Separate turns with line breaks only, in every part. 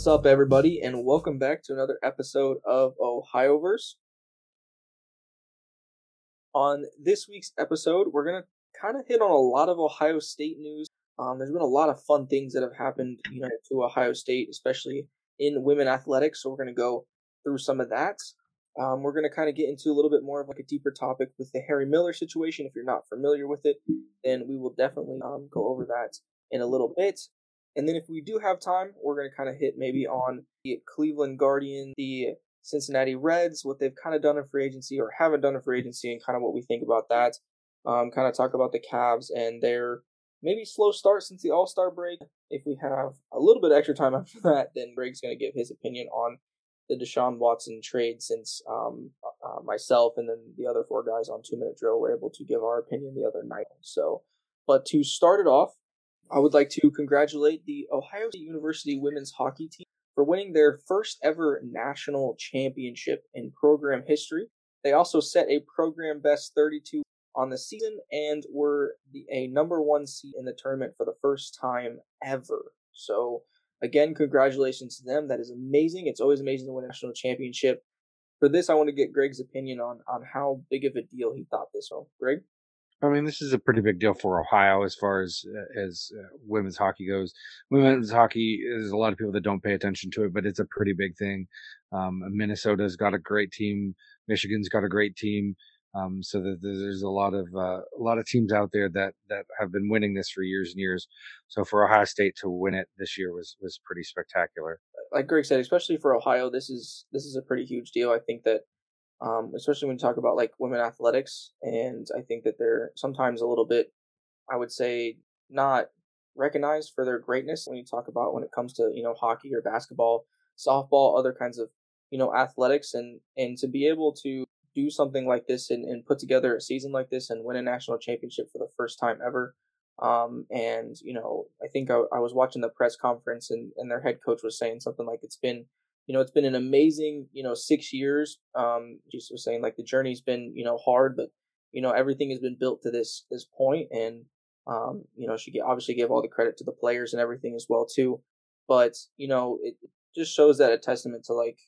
What's up, everybody, and welcome back to another episode of Ohioverse. On this week's episode, we're going to kind of hit on a lot of Ohio State news. Um, there's been a lot of fun things that have happened, you know, to Ohio State, especially in women athletics. So we're going to go through some of that. Um, we're going to kind of get into a little bit more of like a deeper topic with the Harry Miller situation. If you're not familiar with it, then we will definitely um, go over that in a little bit. And then if we do have time, we're going to kind of hit maybe on the Cleveland Guardian, the Cincinnati Reds, what they've kind of done in free agency or haven't done in free agency, and kind of what we think about that. Um, kind of talk about the Cavs and their maybe slow start since the All Star break. If we have a little bit extra time after that, then Greg's going to give his opinion on the Deshaun Watson trade since um, uh, myself and then the other four guys on Two Minute Drill were able to give our opinion the other night. So, but to start it off, I would like to congratulate the Ohio State University women's hockey team for winning their first ever national championship in program history. They also set a program best 32 on the season and were the, a number one seed in the tournament for the first time ever. So, again, congratulations to them. That is amazing. It's always amazing to win a national championship. For this, I want to get Greg's opinion on on how big of a deal he thought this was. Greg?
I mean, this is a pretty big deal for Ohio as far as uh, as uh, women's hockey goes. Women's hockey, there's a lot of people that don't pay attention to it, but it's a pretty big thing. Um, Minnesota's got a great team. Michigan's got a great team. Um, so that there's a lot of uh, a lot of teams out there that that have been winning this for years and years. So for Ohio State to win it this year was was pretty spectacular.
Like Greg said, especially for Ohio, this is this is a pretty huge deal. I think that um, especially when you talk about like women athletics. And I think that they're sometimes a little bit, I would say, not recognized for their greatness when you talk about when it comes to you know hockey or basketball, softball, other kinds of you know athletics, and and to be able to do something like this and, and put together a season like this and win a national championship for the first time ever. Um, and you know, I think I, I was watching the press conference and, and their head coach was saying something like it's been you know, it's been an amazing, you know, six years. Um, just was saying like the journey's been, you know, hard, but you know, everything has been built to this this point, and um, you know, she obviously gave all the credit to the players and everything as well too. But you know, it just shows that a testament to like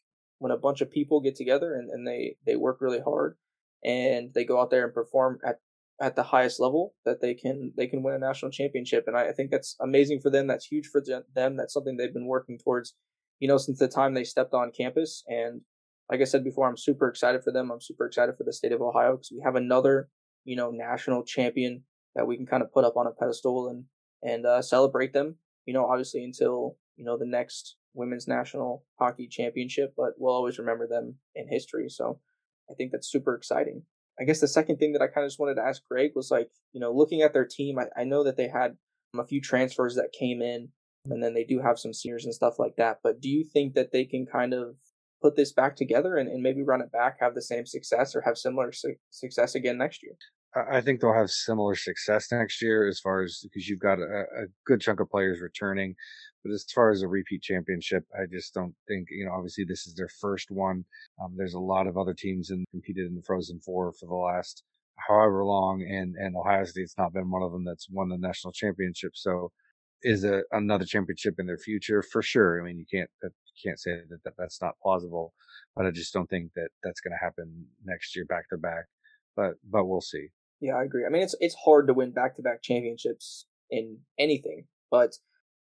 when a bunch of people get together and, and they they work really hard and they go out there and perform at at the highest level that they can they can win a national championship and I, I think that's amazing for them that's huge for them that's something they've been working towards you know, since the time they stepped on campus. And like I said before, I'm super excited for them. I'm super excited for the state of Ohio because we have another, you know, national champion that we can kind of put up on a pedestal and and uh, celebrate them. You know, obviously until you know the next women's national hockey championship, but we'll always remember them in history. So I think that's super exciting. I guess the second thing that I kind of just wanted to ask Greg was like, you know, looking at their team, I, I know that they had a few transfers that came in and then they do have some seniors and stuff like that. But do you think that they can kind of put this back together and, and maybe run it back, have the same success, or have similar su- success again next year?
I think they'll have similar success next year as far as because you've got a, a, good chunk of players returning. But as far as a repeat championship, I just don't think, you know, obviously this is their first one. Um, there's a lot of other teams and competed in the Frozen Four for the last however long, and, and Ohio State's not been one of them that's won the national championship. So is a, another championship in their future for sure. I mean, you can't you can't say that, that that's not plausible, but I just don't think that that's going to happen next year back to back. But but we'll see.
Yeah, I agree. I mean, it's it's hard to win back to back championships in anything, but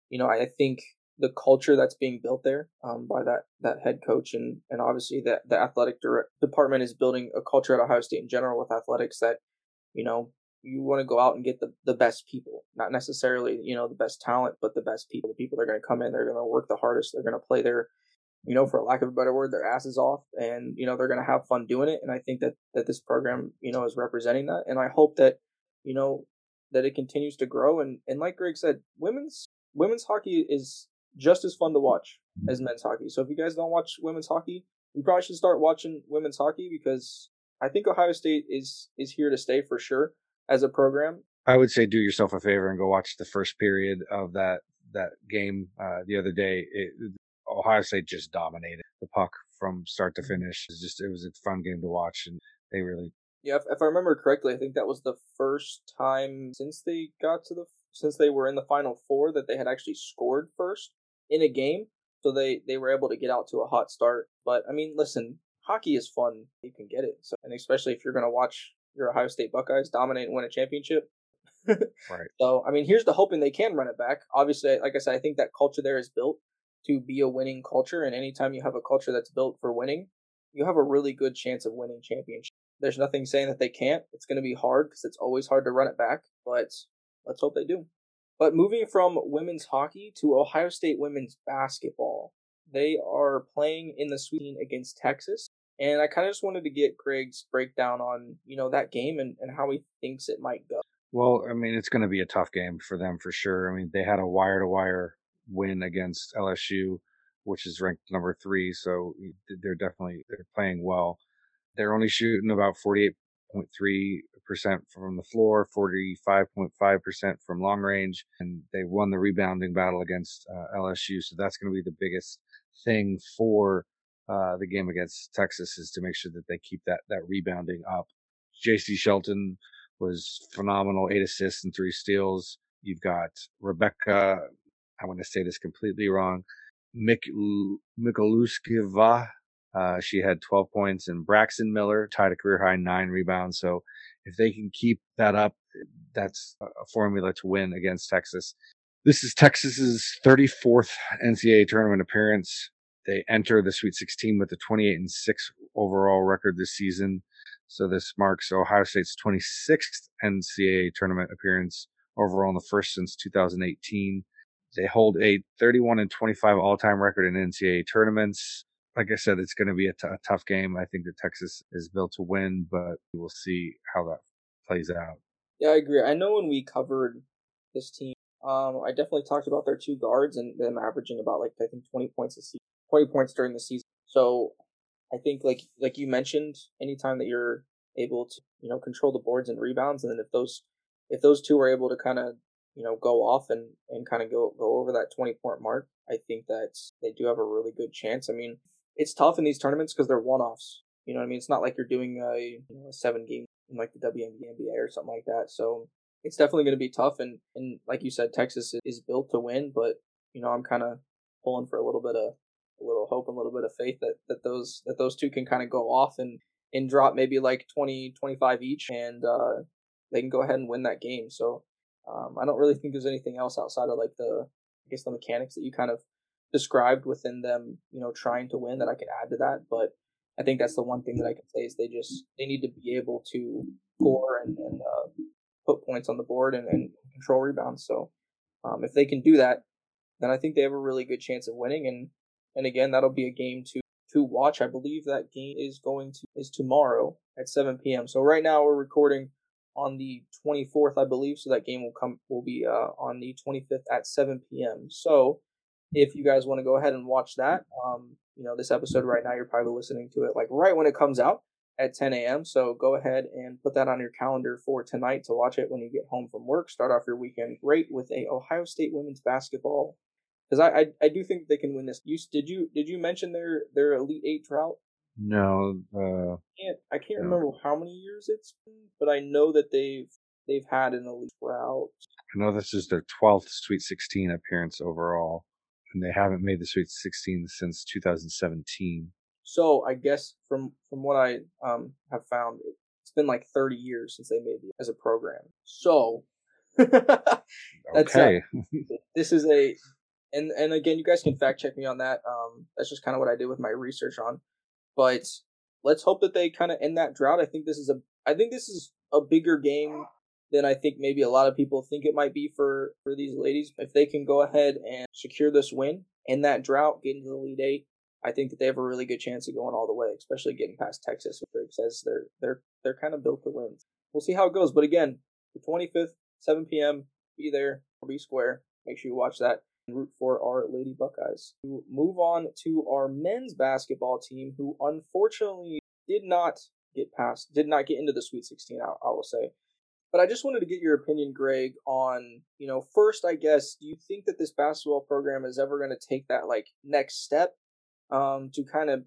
you know, I think the culture that's being built there um, by that that head coach and and obviously that the athletic direct department is building a culture at Ohio State in general with athletics that you know you want to go out and get the, the best people, not necessarily, you know, the best talent, but the best people. The people that are going to come in, they're going to work the hardest. They're going to play their, you know, for lack of a better word, their asses off and, you know, they're going to have fun doing it. And I think that, that this program, you know, is representing that. And I hope that, you know, that it continues to grow. And, and like Greg said, women's, women's hockey is just as fun to watch as men's hockey. So if you guys don't watch women's hockey, you probably should start watching women's hockey because I think Ohio State is, is here to stay for sure as a program.
I would say do yourself a favor and go watch the first period of that that game uh, the other day. It, Ohio State just dominated the puck from start to mm-hmm. finish. It was just it was a fun game to watch, and they really.
Yeah, if, if I remember correctly, I think that was the first time since they got to the since they were in the final four that they had actually scored first in a game. so they they were able to get out to a hot start. But I mean, listen, hockey is fun. You can get it, so and especially if you're going to watch your Ohio State Buckeyes dominate and win a championship.
right.
So I mean, here's the hoping they can run it back. Obviously, like I said, I think that culture there is built to be a winning culture, and anytime you have a culture that's built for winning, you have a really good chance of winning championship. There's nothing saying that they can't. It's going to be hard because it's always hard to run it back, but let's hope they do. But moving from women's hockey to Ohio State women's basketball, they are playing in the Sweet against Texas. And I kind of just wanted to get Greg's breakdown on, you know, that game and, and how he thinks it might go.
Well, I mean, it's going to be a tough game for them for sure. I mean, they had a wire to wire win against LSU, which is ranked number three. So they're definitely they're playing well. They're only shooting about 48.3% from the floor, 45.5% from long range, and they won the rebounding battle against uh, LSU. So that's going to be the biggest thing for uh, the game against Texas is to make sure that they keep that that rebounding up. Jacy Sheldon was phenomenal, eight assists and three steals. You've got Rebecca. I want to say this completely wrong. Mik- uh, she had 12 points, and Braxton Miller tied a career high nine rebounds. So if they can keep that up, that's a formula to win against Texas. This is Texas's 34th NCAA tournament appearance. They enter the Sweet 16 with a 28 and 6 overall record this season. So this marks Ohio State's 26th NCAA tournament appearance overall in the first since 2018. They hold a 31 and 25 all-time record in NCAA tournaments like I said, it's going to be a, t- a tough game. I think that Texas is built to win, but we'll see how that plays out.
Yeah, I agree. I know when we covered this team, um, I definitely talked about their two guards and them averaging about like I think twenty points a season, twenty points during the season. So I think like like you mentioned, anytime that you're able to you know control the boards and rebounds, and then if those if those two are able to kind of you know go off and and kind of go go over that twenty point mark, I think that they do have a really good chance. I mean, it's tough in these tournaments because they're one offs. You know what I mean? It's not like you're doing a, you know, a seven game like the WNBA NBA or something like that. So it's definitely going to be tough. And, and like you said, Texas is built to win, but you know, I'm kind of pulling for a little bit of a little hope and a little bit of faith that, that those, that those two can kind of go off and, and drop maybe like 20, 25 each and, uh, they can go ahead and win that game. So, um, I don't really think there's anything else outside of like the, I guess the mechanics that you kind of described within them, you know, trying to win that I could add to that. But I think that's the one thing that I can say is they just they need to be able to score and, and uh, put points on the board and, and control rebounds. So um, if they can do that, then I think they have a really good chance of winning. And and again, that'll be a game to to watch. I believe that game is going to is tomorrow at 7 p.m. So right now we're recording on the 24th, I believe. So that game will come will be uh, on the 25th at 7 p.m. So if you guys want to go ahead and watch that, um, you know, this episode right now, you're probably listening to it like right when it comes out at 10 a.m. So go ahead and put that on your calendar for tonight to watch it when you get home from work. Start off your weekend great with a Ohio State women's basketball because I, I, I do think they can win this. You did you did you mention their their Elite Eight drought?
No, uh,
I can't I can't no. remember how many years it's been, but I know that they've they've had an elite drought.
I know this is their 12th Sweet 16 appearance overall and they haven't made the Sweet 16 since 2017.
So I guess from from what I um have found, it's been like 30 years since they made it as a program. So
okay,
uh, this is a and and again, you guys can fact check me on that. Um, that's just kind of what I did with my research on. But let's hope that they kind of end that drought. I think this is a I think this is a bigger game than I think maybe a lot of people think it might be for for these ladies. If they can go ahead and secure this win in that drought, get into the Elite Eight, I think that they have a really good chance of going all the way, especially getting past Texas. Greg says they're they're they're kind of built to win. We'll see how it goes. But again, the 25th, 7 p.m. Be there, be square. Make sure you watch that root for our Lady Buckeyes. To move on to our men's basketball team, who unfortunately did not get past, did not get into the Sweet 16. I, I will say but I just wanted to get your opinion, Greg, on, you know, first, I guess, do you think that this basketball program is ever going to take that, like, next step um, to kind of,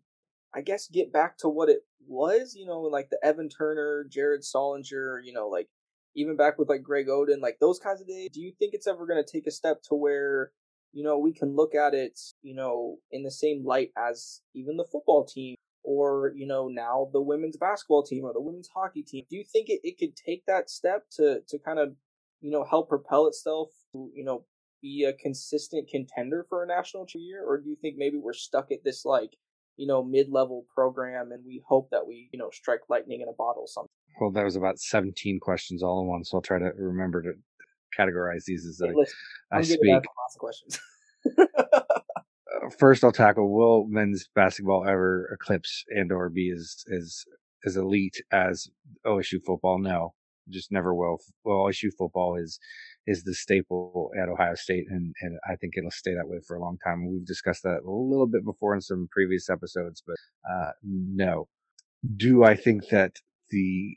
I guess, get back to what it was, you know, like the Evan Turner, Jared Sullinger, you know, like, even back with, like, Greg Oden, like, those kinds of days? Do you think it's ever going to take a step to where, you know, we can look at it, you know, in the same light as even the football team or, you know, now the women's basketball team or the women's hockey team. Do you think it, it could take that step to, to kind of, you know, help propel itself to, you know, be a consistent contender for a national year? Or do you think maybe we're stuck at this, like, you know, mid level program and we hope that we, you know, strike lightning in a bottle something?
Well, that was about 17 questions all in one. So I'll try to remember to categorize these as hey, I,
listen, I speak. Lots of questions.
Uh, first, I'll tackle: Will men's basketball ever eclipse and or be as as as elite as OSU football? No, just never will. Well, OSU football is is the staple at Ohio State, and and I think it'll stay that way for a long time. We've discussed that a little bit before in some previous episodes, but uh, no. Do I think that the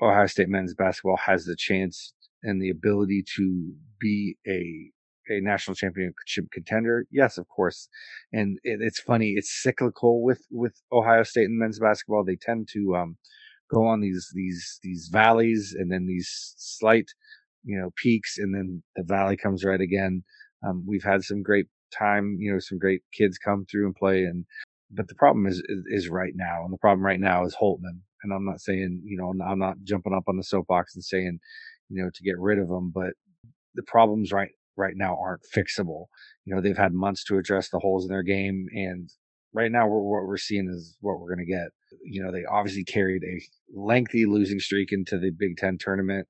Ohio State men's basketball has the chance and the ability to be a a national championship contender? Yes, of course. And it, it's funny; it's cyclical with with Ohio State and men's basketball. They tend to um, go on these these these valleys and then these slight you know peaks, and then the valley comes right again. Um, we've had some great time, you know, some great kids come through and play, and but the problem is, is, is right now, and the problem right now is Holtmann. And I'm not saying, you know, I'm not jumping up on the soapbox and saying, you know, to get rid of them, but the problems right right now aren't fixable. You know, they've had months to address the holes in their game, and right now we're, what we're seeing is what we're going to get. You know, they obviously carried a lengthy losing streak into the Big Ten tournament.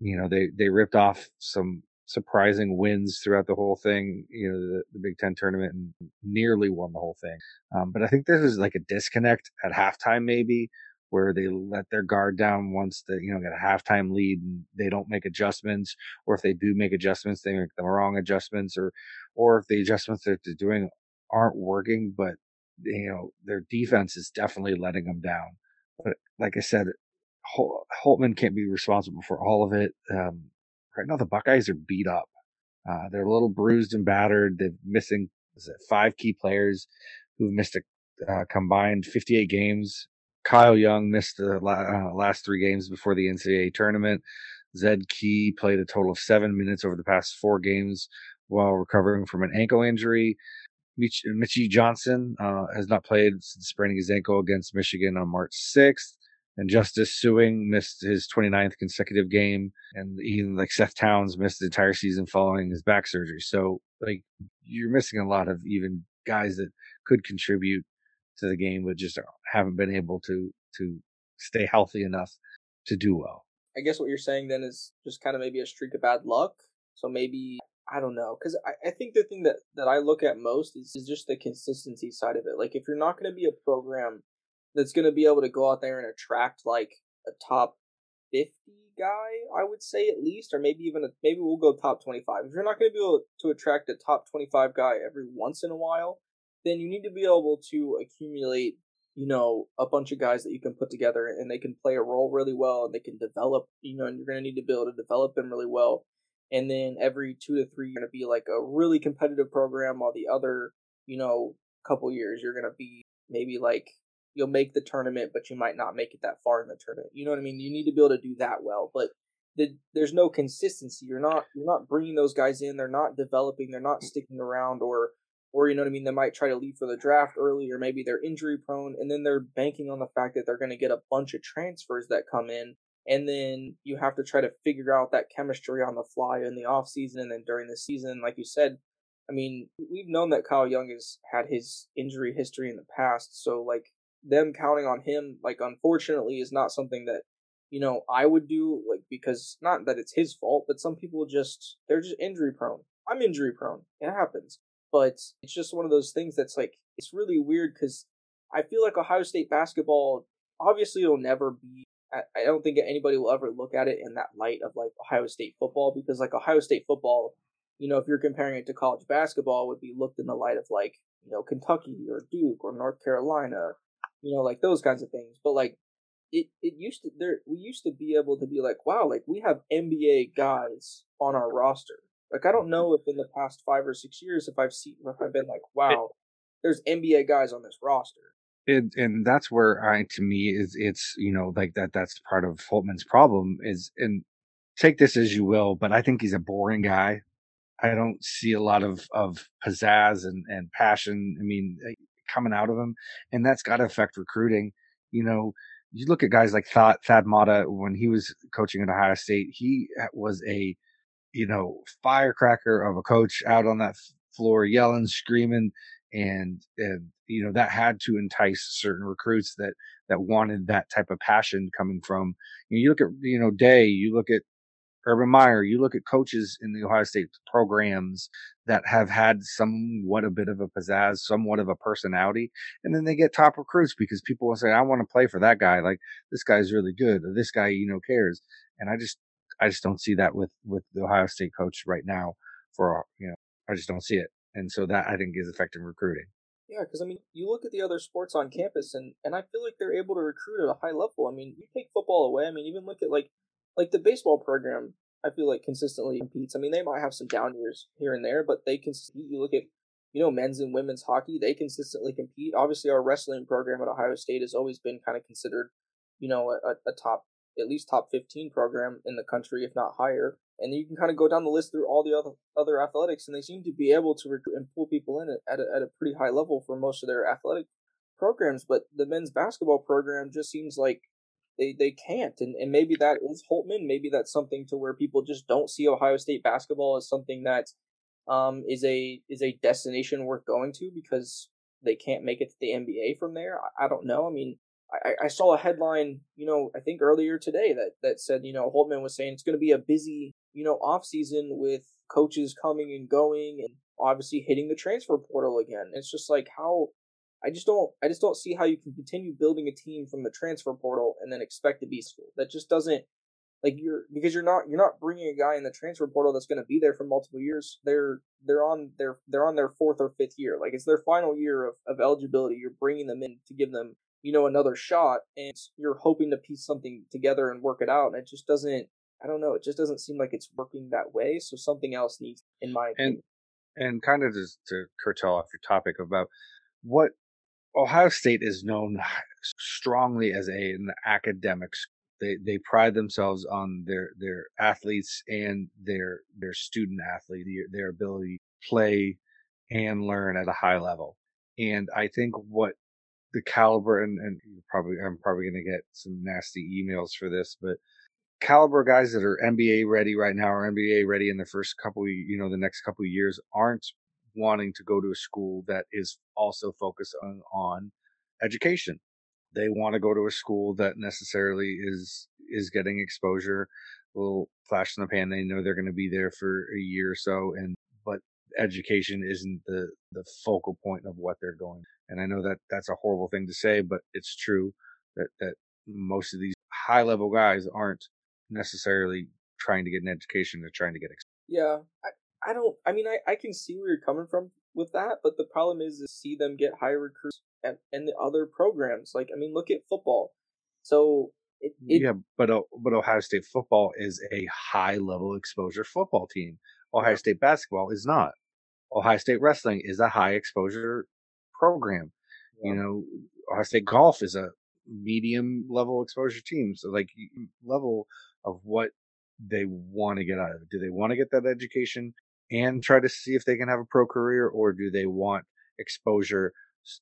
You know, they they ripped off some surprising wins throughout the whole thing, you know, the, the Big Ten tournament and nearly won the whole thing. Um, but I think there was like a disconnect at halftime, maybe where they let their guard down once they, you know, get a halftime lead and they don't make adjustments, or if they do make adjustments, they make the wrong adjustments, or, or if the adjustments that they're doing aren't working, but you know, their defense is definitely letting them down. But like I said, Holtmann can't be responsible for all of it. Um, right now, the Buckeyes are beat up. Uh, they're a little bruised and battered. They're missing five key players who've missed a uh, combined 58 games Kyle Young missed the uh, last three games before the NCAA tournament. Zed Key played a total of seven minutes over the past four games while recovering from an ankle injury. Mich- Meechie Johnson uh, has not played since spraining his ankle against Michigan on March 6th. And Justice Sueing missed his 29th consecutive game. And even like Seth Towns missed the entire season following his back surgery. So, like, you're missing a lot of even guys that could contribute to the game, but just uh, haven't been able to to stay healthy enough to do well.
I guess what you're saying then is just kind of maybe a streak of bad luck. So maybe I don't know, because I, I think the thing that that I look at most is, is just the consistency side of it. Like if you're not going to be a program that's going to be able to go out there and attract like a top fifty guy, I would say at least, or maybe even a, maybe we'll go top twenty five. If you're not going to be able to attract a top twenty five guy every once in a while, then you need to be able to accumulate, you know, a bunch of guys that you can put together and they can play a role really well and they can develop, you know, and you're going to need to be able to develop them really well. And then every two to three, you're going to be like a really competitive program, while the other, you know, couple years, you're going to be maybe like you'll make the tournament, but you might not make it that far in the tournament. You know what I mean? You need to be able to do that well, but the, there's no consistency. You're not you're not bringing those guys in. They're not developing. They're not mm. sticking around, or or you know what I mean, they might try to leave for the draft early, or maybe they're injury prone, and then they're banking on the fact that they're going to get a bunch of transfers that come in, and then you have to try to figure out that chemistry on the fly in the off season, and then during the season, like you said, I mean, we've known that Kyle Young has had his injury history in the past, so like them counting on him, like unfortunately, is not something that you know I would do, like because not that it's his fault, but some people just they're just injury prone. I'm injury prone. It happens but it's just one of those things that's like it's really weird because I feel like Ohio State basketball obviously it'll never be. I don't think anybody will ever look at it in that light of like Ohio State football because like Ohio State football, you know, if you're comparing it to college basketball, would be looked in the light of like you know Kentucky or Duke or North Carolina, you know, like those kinds of things. But like it, it used to there we used to be able to be like wow like we have NBA guys on our roster like I don't know if in the past five or six years if I've seen if I've been like, wow, there's NBA guys on this roster.
And and that's where I to me is it's you know like that that's part of Holtmann's problem is and take this as you will, but I think he's a boring guy. I don't see a lot of of pizzazz and and passion. I mean, eh, coming out of him, and that's got to affect recruiting. You know, you look at guys like Thad, Thad Matta when he was coaching at Ohio State. He eh, was a you know firecracker of a coach out on that floor, yelling, screaming, and and you know that had to entice certain recruits that that wanted that type of passion coming from. You, know, you look at you know Day, you look at Urban Meyer, you look at coaches in the Ohio State programs that have had somewhat a bit of a pizzazz, somewhat of a personality, and then they get top recruits because people will say, "I want to play for that guy. Like this guy's really good, or this guy, you know, cares." And I just, I just don't see that with with the Ohio State coach right now. For you know, I just don't see it, and so that I think is affecting recruiting.
Yeah, because I mean, you look at the other sports on campus, and and I feel like they're able to recruit at a high level. I mean, you take football away. I mean, even look at like like the baseball program. I feel like consistently competes. I mean, they might have some down years here and there, but they can. You look at you know men's and women's hockey; they consistently compete. Obviously, our wrestling program at Ohio State has always been kind of considered, you know, a, a top at least top fifteen program in the country, if not higher and you can kind of go down the list through all the other other athletics, and they seem to be able to recruit and pull people in at a, at a pretty high level for most of their athletic programs. But the men's basketball program just seems like they they can't, and and maybe that is Holtmann. Maybe that's something to where people just don't see Ohio State basketball as something that um is a is a destination worth going to because they can't make it to the NBA from there. I, I don't know. I mean, I, I saw a headline, you know, I think earlier today that that said, you know, Holtmann was saying it's going to be a busy you know, off season with coaches coming and going and obviously hitting the transfer portal again. It's just like how I just don't I just don't see how you can continue building a team from the transfer portal and then expect to be school. That just doesn't like you're because you're not you're not bringing a guy in the transfer portal that's going to be there for multiple years. They're they're on their they're on their fourth or fifth year. Like it's their final year of of eligibility. You're bringing them in to give them you know another shot and you're hoping to piece something together and work it out and it just doesn't I don't know. It just doesn't seem like it's working that way. So something else needs, in my opinion.
And and kind of just to curtail off your topic about what Ohio State is known strongly as a, an academic school. They they pride themselves on their their athletes and their their student athlete, their, their ability to play and learn at a high level. And I think what the caliber and, and probably I'm probably going to get some nasty emails for this, but caliber guys that are NBA ready right now or NBA ready in the first couple, you know, the next couple years aren't wanting to go to a school that is also focused on, on education. They want to go to a school that necessarily is is getting exposure, a little flash in the pan. They know they're going to be there for a year or so, and but education isn't the the focal point of what they're going. And I know that that's a horrible thing to say, but it's true that that most of these high level guys aren't necessarily trying to get an education; they're trying to get.
Yeah, I, I don't. I mean, I, I can see where you're coming from with that, but the problem is to see them get higher recruits and and the other programs. Like, I mean, look at football. So it, it,
yeah, but but Ohio State football is a high level exposure football team. Ohio. State basketball is not. Ohio State wrestling is a high exposure program. Yeah. You know, Ohio State golf is a medium level exposure team. So like level of what they want to get out of it. Do they want to get that education and try to see if they can have a pro career, or do they want exposure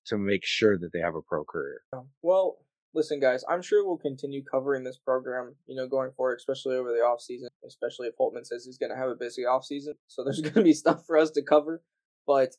to make sure that they have a pro career?
Well, listen, guys, I'm sure we'll continue covering this program, you know, going forward, especially over the off season, especially if Holtmann says he's going to have a busy off season. So there's going to be stuff for us to cover. But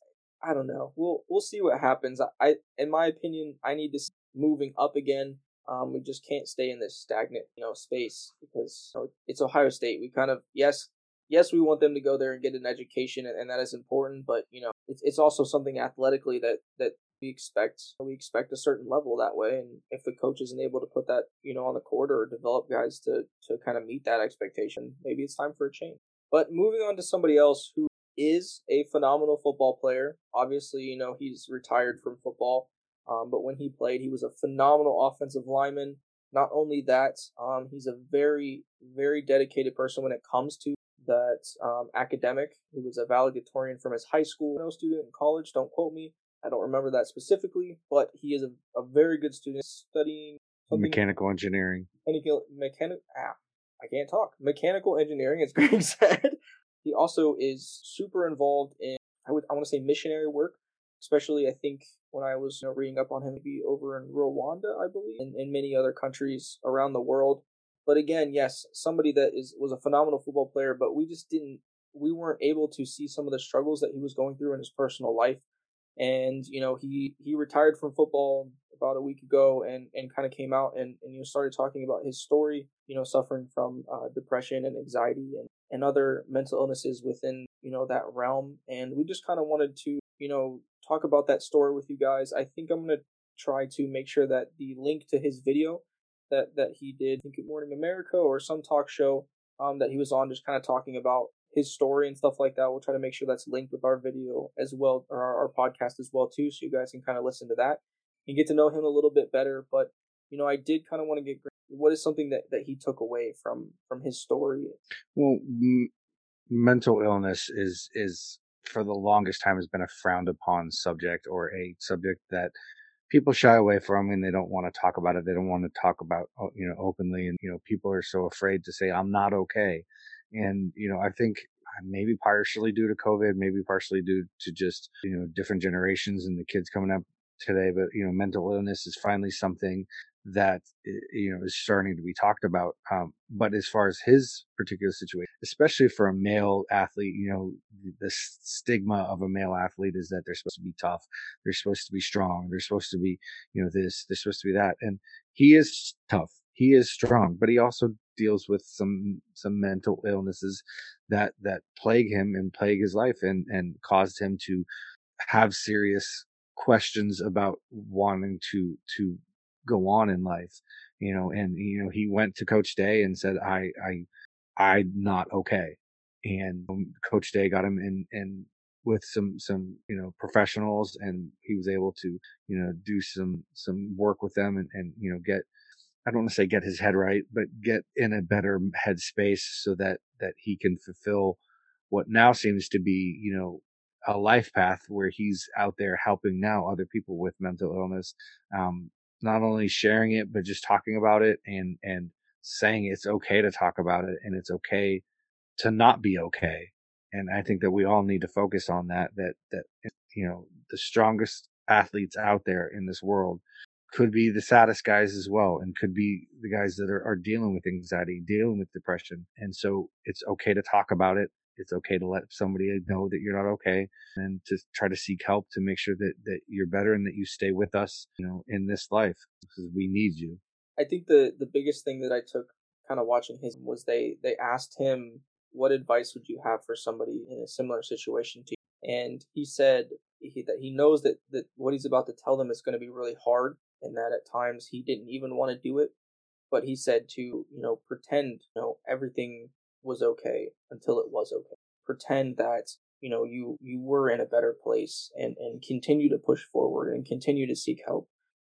I don't know. We'll we'll see what happens. I, in my opinion, I need to moving up again. Um, we just can't stay in this stagnant, you know, space because you know, it's Ohio State. We kind of yes, yes, we want them to go there and get an education, and, and that is important. But you know, it's it's also something athletically that that we expect. We expect a certain level that way, and if the coach isn't able to put that, you know, on the court or develop guys to to kind of meet that expectation, maybe it's time for a change. But moving on to somebody else who is a phenomenal football player. Obviously, you know, he's retired from football. Um, but when he played, he was a phenomenal offensive lineman. Not only that, um, he's a very, very dedicated person when it comes to that um, academic. He was a valedictorian from his high school, no student in college. Don't quote me. I don't remember that specifically, but he is a, a very good student studying
mechanical engineering.
Mechanical, mechanic, ah, I can't talk. Mechanical engineering, as Greg said. he also is super involved in I would I want to say missionary work, especially I think when I was you know, reading up on him, maybe over in Rwanda, I believe, and in many other countries around the world. But again, yes, somebody that is was a phenomenal football player, but we just didn't we weren't able to see some of the struggles that he was going through in his personal life. And you know, he he retired from football about a week ago, and and kind of came out and and you know started talking about his story. You know, suffering from uh, depression and anxiety and and other mental illnesses within you know that realm. And we just kind of wanted to you know talk about that story with you guys. I think I'm gonna try to make sure that the link to his video that that he did, I think Good Morning America or some talk show um, that he was on, just kind of talking about his story and stuff like that. We'll try to make sure that's linked with our video as well, or our, our podcast as well too, so you guys can kind of listen to that and get to know him a little bit better. But you know, I did kind of want to get what is something that that he took away from from his story.
Well, m- mental illness is is for the longest time has been a frowned upon subject or a subject that people shy away from and they don't want to talk about it. They don't want to talk about, oh, you know, openly. And, you know, people are so afraid to say, I'm not okay. And, you know, I think uh, maybe partially due to COVID, maybe partially due to just, you know, different generations and the kids coming up today. But, you know, mental illness is finally something that you know is starting to be talked about. Um, but as far as his particular situation, especially for a male athlete, you know, the stigma of a male athlete is that they're supposed to be tough, they're supposed to be strong, they're supposed to be, you know, this, they're supposed to be that, and he is tough, he is strong, but he also deals with some some mental illnesses that that plague him and plague his life and and caused him to have serious questions about wanting to to go on in life, you know, and, you know, he went to coach day and said, I, I, I'm not okay. And um, coach day got him in, in with some, some, you know, professionals and he was able to, you know, do some, some work with them and, and, you know, get, I don't want to say get his head right, but get in a better headspace so that, that he can fulfill what now seems to be, you know, a life path where he's out there helping now other people with mental illness. Um, not only sharing it, but just talking about it and, and saying it's okay to talk about it and it's okay to not be okay. And I think that we all need to focus on that, that, that, you know, the strongest athletes out there in this world could be the saddest guys as well and could be the guys that are, are dealing with anxiety, dealing with depression. And so it's okay to talk about it it's okay to let somebody know that you're not okay and to try to seek help to make sure that, that you're better and that you stay with us, you know, in this life because we need you.
I think the, the biggest thing that I took kind of watching his was they, they asked him, what advice would you have for somebody in a similar situation to you? And he said he, that he knows that, that what he's about to tell them is going to be really hard and that at times he didn't even want to do it. But he said to, you know, pretend, you know, everything was okay until it was okay. Pretend that you know you you were in a better place and and continue to push forward and continue to seek help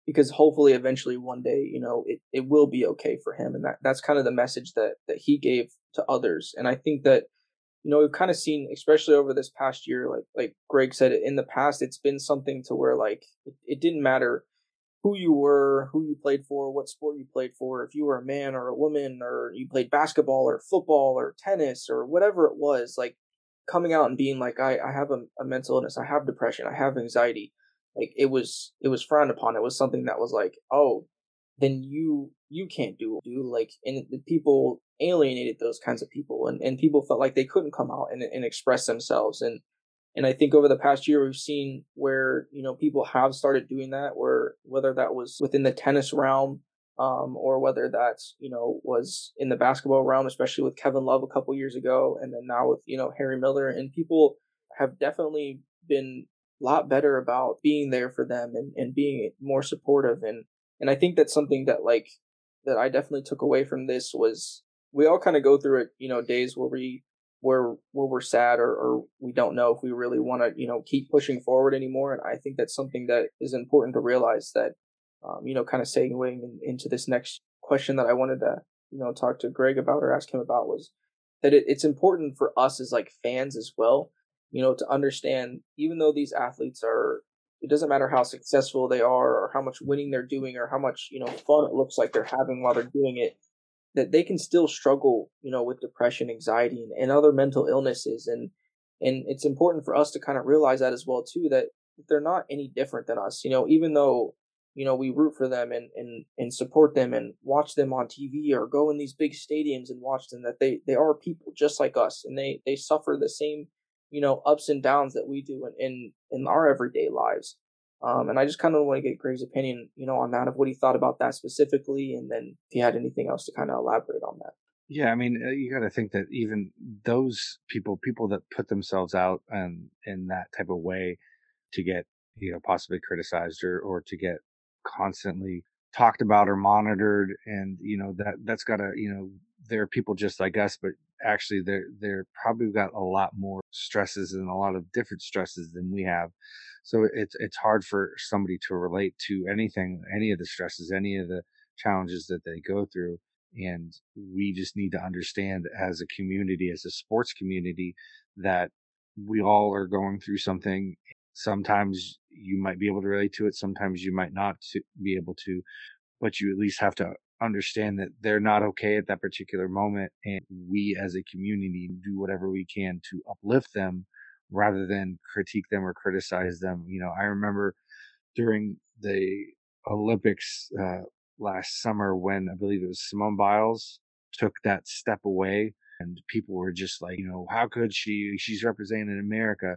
because hopefully eventually one day you know it, it will be okay for him and that that's kind of the message that that he gave to others and i think that you know we've kind of seen especially over this past year like like greg said in the past it's been something to where like it, it didn't matter who you were, who you played for, what sport you played for, if you were a man or a woman, or you played basketball or football or tennis or whatever it was, like coming out and being like, I, I have a, a mental illness, I have depression, I have anxiety. Like it was, it was frowned upon. It was something that was like, oh, then you, you can't do, do like, and the people alienated those kinds of people and, and people felt like they couldn't come out and, and express themselves. And, and I think over the past year, we've seen where, you know, people have started doing that, where whether that was within the tennis realm, um, or whether that's, you know, was in the basketball realm, especially with Kevin Love a couple years ago. And then now with, you know, Harry Miller and people have definitely been a lot better about being there for them and, and being more supportive. And, and I think that's something that like, that I definitely took away from this was we all kind of go through it, you know, days where we where where we're sad or, or we don't know if we really want to you know keep pushing forward anymore and i think that's something that is important to realize that um, you know kind of segueing in, into this next question that i wanted to you know talk to greg about or ask him about was that it, it's important for us as like fans as well you know to understand even though these athletes are it doesn't matter how successful they are or how much winning they're doing or how much you know fun it looks like they're having while they're doing it that they can still struggle, you know, with depression, anxiety, and, and other mental illnesses, and and it's important for us to kind of realize that as well too that they're not any different than us. You know, even though you know we root for them and and and support them and watch them on TV or go in these big stadiums and watch them, that they they are people just like us, and they they suffer the same you know ups and downs that we do in in, in our everyday lives. Um, and I just kind of want to get Greg's opinion, you know, on that of what he thought about that specifically, and then if he had anything else to kind of elaborate on that.
Yeah, I mean, uh, you got to think that even those people, people that put themselves out and in that type of way to get, you know, possibly criticized or or to get constantly talked about or monitored, and you know that that's got to, you know, there are people just like us, but actually they're they're probably got a lot more stresses and a lot of different stresses than we have so it's it's hard for somebody to relate to anything, any of the stresses, any of the challenges that they go through. And we just need to understand as a community, as a sports community, that we all are going through something. Sometimes you might be able to relate to it. Sometimes you might not be able to, but you at least have to understand that they're not okay at that particular moment. And we as a community do whatever we can to uplift them rather than critique them or criticize them. You know, I remember during the Olympics uh, last summer when I believe it was Simone Biles took that step away and people were just like, you know, how could she? She's representing America,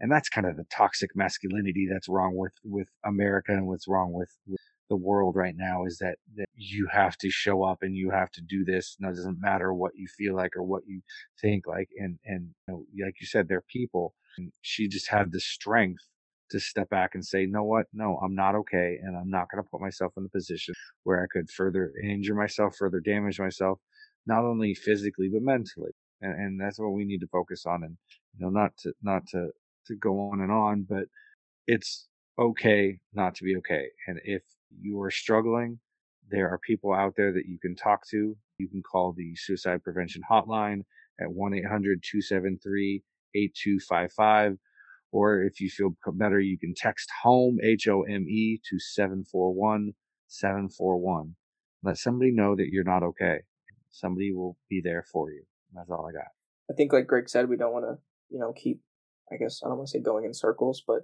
and that's kind of the toxic masculinity that's wrong with with America and what's wrong with, with the world right now is that, that you have to show up and you have to do this. And it doesn't matter what you feel like or what you think like. And, and you know, like you said, they're people. And she just had the strength to step back and say, no, what? No, I'm not okay. And I'm not going to put myself in a position where I could further injure myself, further damage myself, not only physically, but mentally. And, and that's what we need to focus on. And, you know, not to, not to, to go on and on, but it's okay not to be okay. And if you are struggling, there are people out there that you can talk to. You can call the suicide prevention hotline at 1-800-273-8255. Or if you feel better, you can text home, H-O-M-E to 741-741. Let somebody know that you're not okay. Somebody will be there for you. That's all I got.
I think like Greg said, we don't want to, you know, keep, I guess, I don't want to say going in circles, but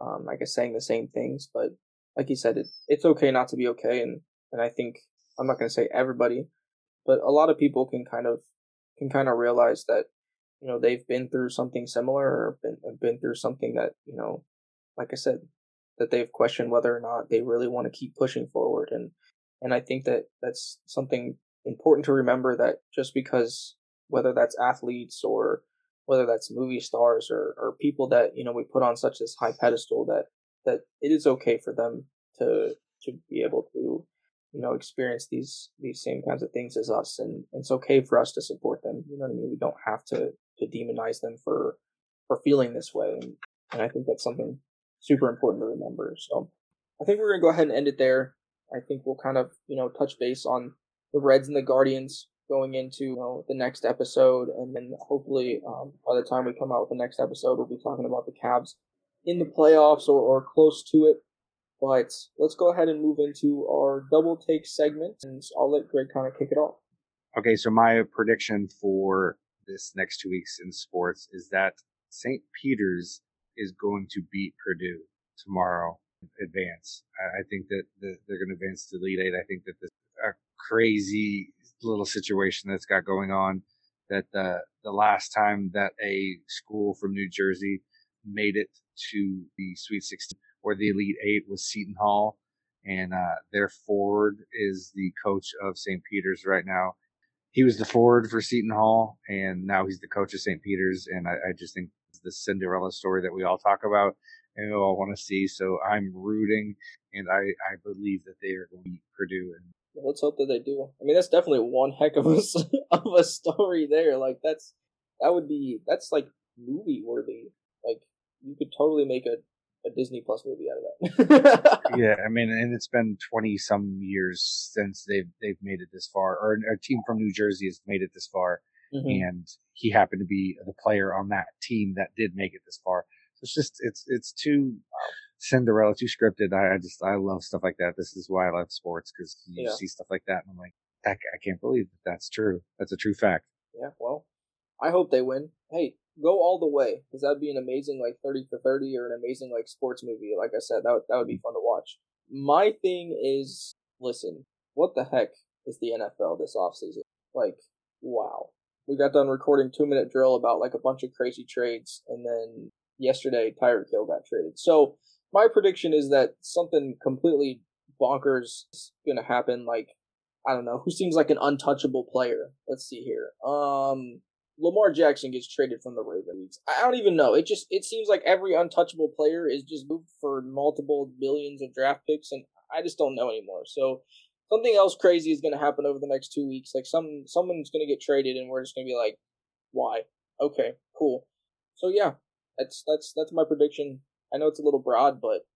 um, I guess saying the same things, but like you said, it, it's okay not to be okay, and and I think I'm not going to say everybody, but a lot of people can kind of can kind of realize that you know they've been through something similar or been been through something that you know, like I said, that they've questioned whether or not they really want to keep pushing forward, and and I think that that's something important to remember that just because whether that's athletes or whether that's movie stars or, or people that you know we put on such this high pedestal that that it is okay for them to to be able to you know experience these these same kinds of things as us and, and it's okay for us to support them you know what i mean? We don't have to to demonize them for for feeling this way and, and i think that's something super important to remember so. I think we're going to go ahead and end it there. I think we'll kind of you know touch base on the reds and the guardians going into you know, the next episode and then hopefully um, by the time we come out with the next episode we'll be talking about the Cavs in the playoffs or, or close to it. But let's go ahead and move into our double take segment, and I'll let Greg kind of kick it off.
Okay, so my prediction for this next two weeks in sports is that St. Peter's is going to beat Purdue tomorrow, advance. I think that they're going to advance to Elite Eight. I think that this a crazy little situation that's got going on. That the the last time that a school from New Jersey made it to the Sweet 16 or the Elite Eight was Seton Hall, and uh, their forward is the coach of St. Peter's right now. He was the forward for Seton Hall, and now he's the coach of St. Peter's. And I, I just think the Cinderella story that we all talk about and we all want to see. So I'm rooting, and I, I believe that they are going to beat Purdue. And
let's hope that they do. I mean, that's definitely one heck of a of a story there. Like that's that would be that's like movie worthy. Like you could totally make a, a Disney Plus movie out of
that. yeah, I mean, and it's been twenty some years since they've they've made it this far, or a team from New Jersey has made it this far, mm-hmm. and he happened to be the player on that team that did make it this far. So it's just it's it's too Cinderella, too scripted. I, I just I love stuff like that. This is why I love sports because you yeah. see stuff like that, and I'm like, I, I can't believe that that's true. That's a true fact.
Yeah, well, I hope they win. Hey, go all the way because that'd be an amazing like thirty for thirty or an amazing like sports movie. Like I said, that would, that would be fun to watch. My thing is, listen, what the heck is the NFL this offseason? Like, wow. We got done recording two minute drill about like a bunch of crazy trades, and then yesterday Tyreek Hill got traded. So my prediction is that something completely bonkers is gonna happen. Like, I don't know who seems like an untouchable player. Let's see here. Um, Lamar Jackson gets traded from the Ravens. I don't even know. It just it seems like every untouchable player is just moved for multiple billions of draft picks, and I just don't know anymore. So something else crazy is going to happen over the next two weeks. Like some someone's going to get traded, and we're just going to be like, why? Okay, cool. So yeah, that's that's that's my prediction. I know it's a little broad, but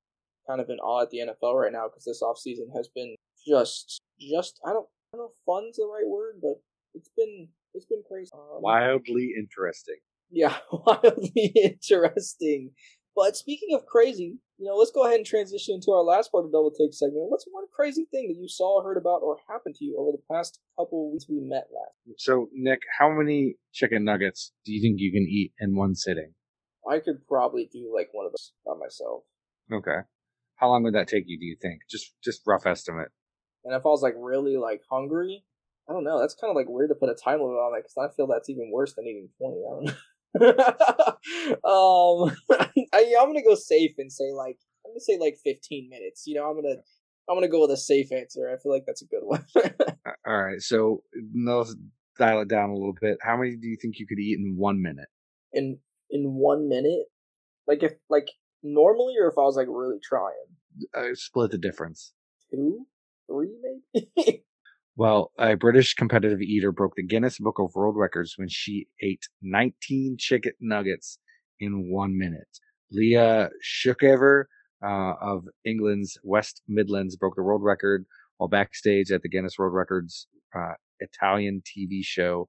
kind of in awe at the NFL right now because this offseason has been just just I don't I don't know if fun's the right word, but it's been it's been crazy.
Um, Wildly interesting.
Yeah, wildly interesting. But speaking of crazy, you know, let's go ahead and transition into our last part of Double Take segment. What's one crazy thing that you saw, heard about, or happened to you over the past couple weeks we met last?
So, Nick, how many chicken nuggets do you think you can eat in one sitting?
I could probably do like one of those by myself.
Okay. How long would that take you? Do you think? Just, just rough estimate.
And if I was like really like hungry, I don't know. That's kind of like weird to put a time limit on it because I feel that's even worse than eating twenty. I don't know. um, I, I'm gonna go safe and say like I'm gonna say like 15 minutes. You know, I'm gonna I'm gonna go with a safe answer. I feel like that's a good one.
All right, so let's dial it down a little bit. How many do you think you could eat in one minute?
In in one minute, like if like normally, or if I was like really trying.
Uh, split the difference.
Two, three, maybe.
Well, a British competitive eater broke the Guinness Book of World Records when she ate 19 chicken nuggets in one minute. Leah Shutkever uh, of England's West Midlands broke the world record while backstage at the Guinness World Records uh, Italian TV show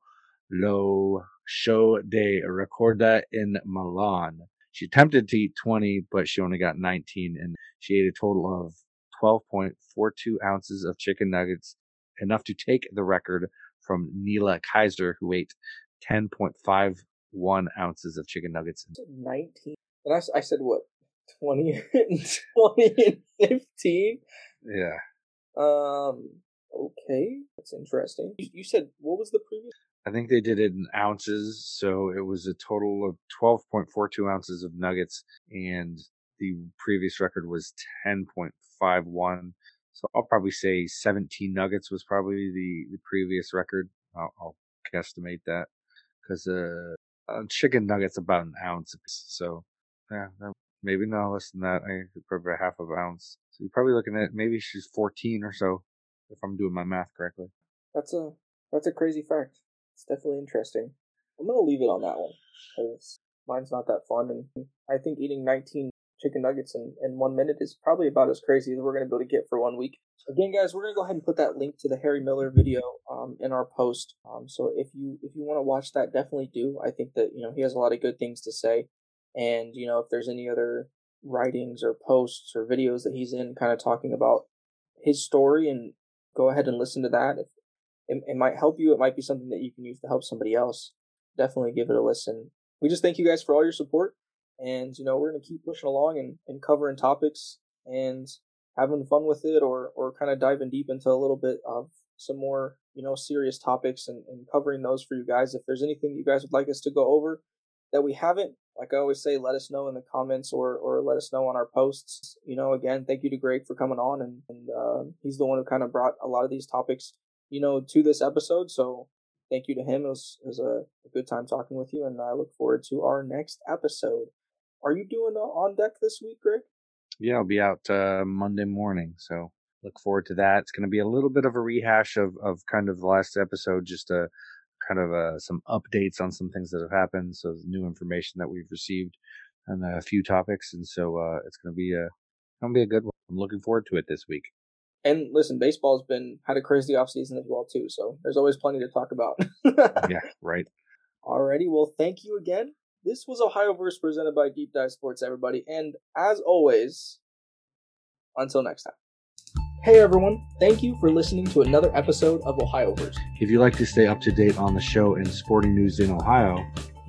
Lo Show de Recorda in Milan. She attempted to eat 20, but she only got 19, and she ate a total of 12.42 ounces of chicken nuggets enough to take the record from Neela Kaiser, who ate 10.51 ounces of chicken nuggets.
19. And I, I said what? 20 and 20 and 15?
Yeah.
Um, okay. That's interesting. You, you said, what was the previous?
I think they did it in ounces, so it was a total of 12.42 ounces of nuggets, and the previous record was 10.51 so I'll probably say 17 nuggets was probably the, the previous record. I'll, I'll guesstimate that because uh, uh, chicken nuggets about an ounce. So yeah, maybe not less than that. I think probably half of an ounce. So you're probably looking at maybe she's 14 or so, if I'm doing my math correctly.
That's a that's a crazy fact. It's definitely interesting. I'm gonna leave it on that one because mine's not that fun, and I think eating 19 chicken nuggets in, in one minute is probably about as crazy as we're going to be able to get for one week. Again, guys, we're going to go ahead and put that link to the Harry Miller video um, in our post. Um, so if you if you want to watch that, definitely do. I think that you know he has a lot of good things to say, and you know if there's any other writings or posts or videos that he's in, kind of talking about his story, and go ahead and listen to that. If it, it might help you, it might be something that you can use to help somebody else. Definitely give it a listen. We just thank you guys for all your support and you know we're gonna keep pushing along and, and covering topics and having fun with it or or kind of diving deep into a little bit of some more you know serious topics and, and covering those for you guys. If there's anything you guys would like us to go over that we haven't like i always say let us know in the comments or or let us know on our posts. You know again thank you to greg for coming on and, and uh, he's the one who kind of brought a lot of these topics you know to this episode. So thank you to him. It was, it was a, a good time talking with you and i look forward to our next episode are you doing uh, on deck this week, Greg?
Yeah, I'll be out uh, Monday morning, so look forward to that. It's going to be a little bit of a rehash of of kind of the last episode, just a kind of uh, some updates on some things that have happened, so new information that we've received, and a few topics, and so uh, it's going to be a going to be a good one. I'm looking forward to it this week.
And listen, baseball's been had a crazy off season as well too, so there's always plenty to talk about.
yeah, right.
Alrighty, well, thank you again this was Ohioverse presented by Deep Dive Sports, everybody. And as always, until next time. Hey everyone, thank you for listening to another episode of Ohioverse.
If you'd like to stay up to date on the show and sporting news in Ohio,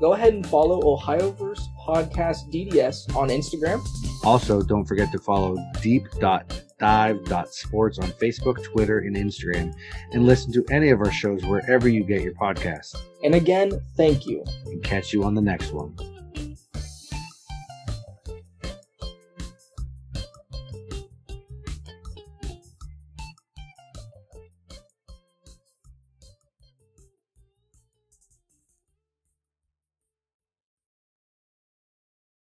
go ahead and follow Ohioverse Podcast DDS on Instagram.
Also, don't forget to follow deep.dive.sports on Facebook, Twitter, and Instagram, and listen to any of our shows wherever you get your podcasts.
And again, thank you.
And catch you on the next one.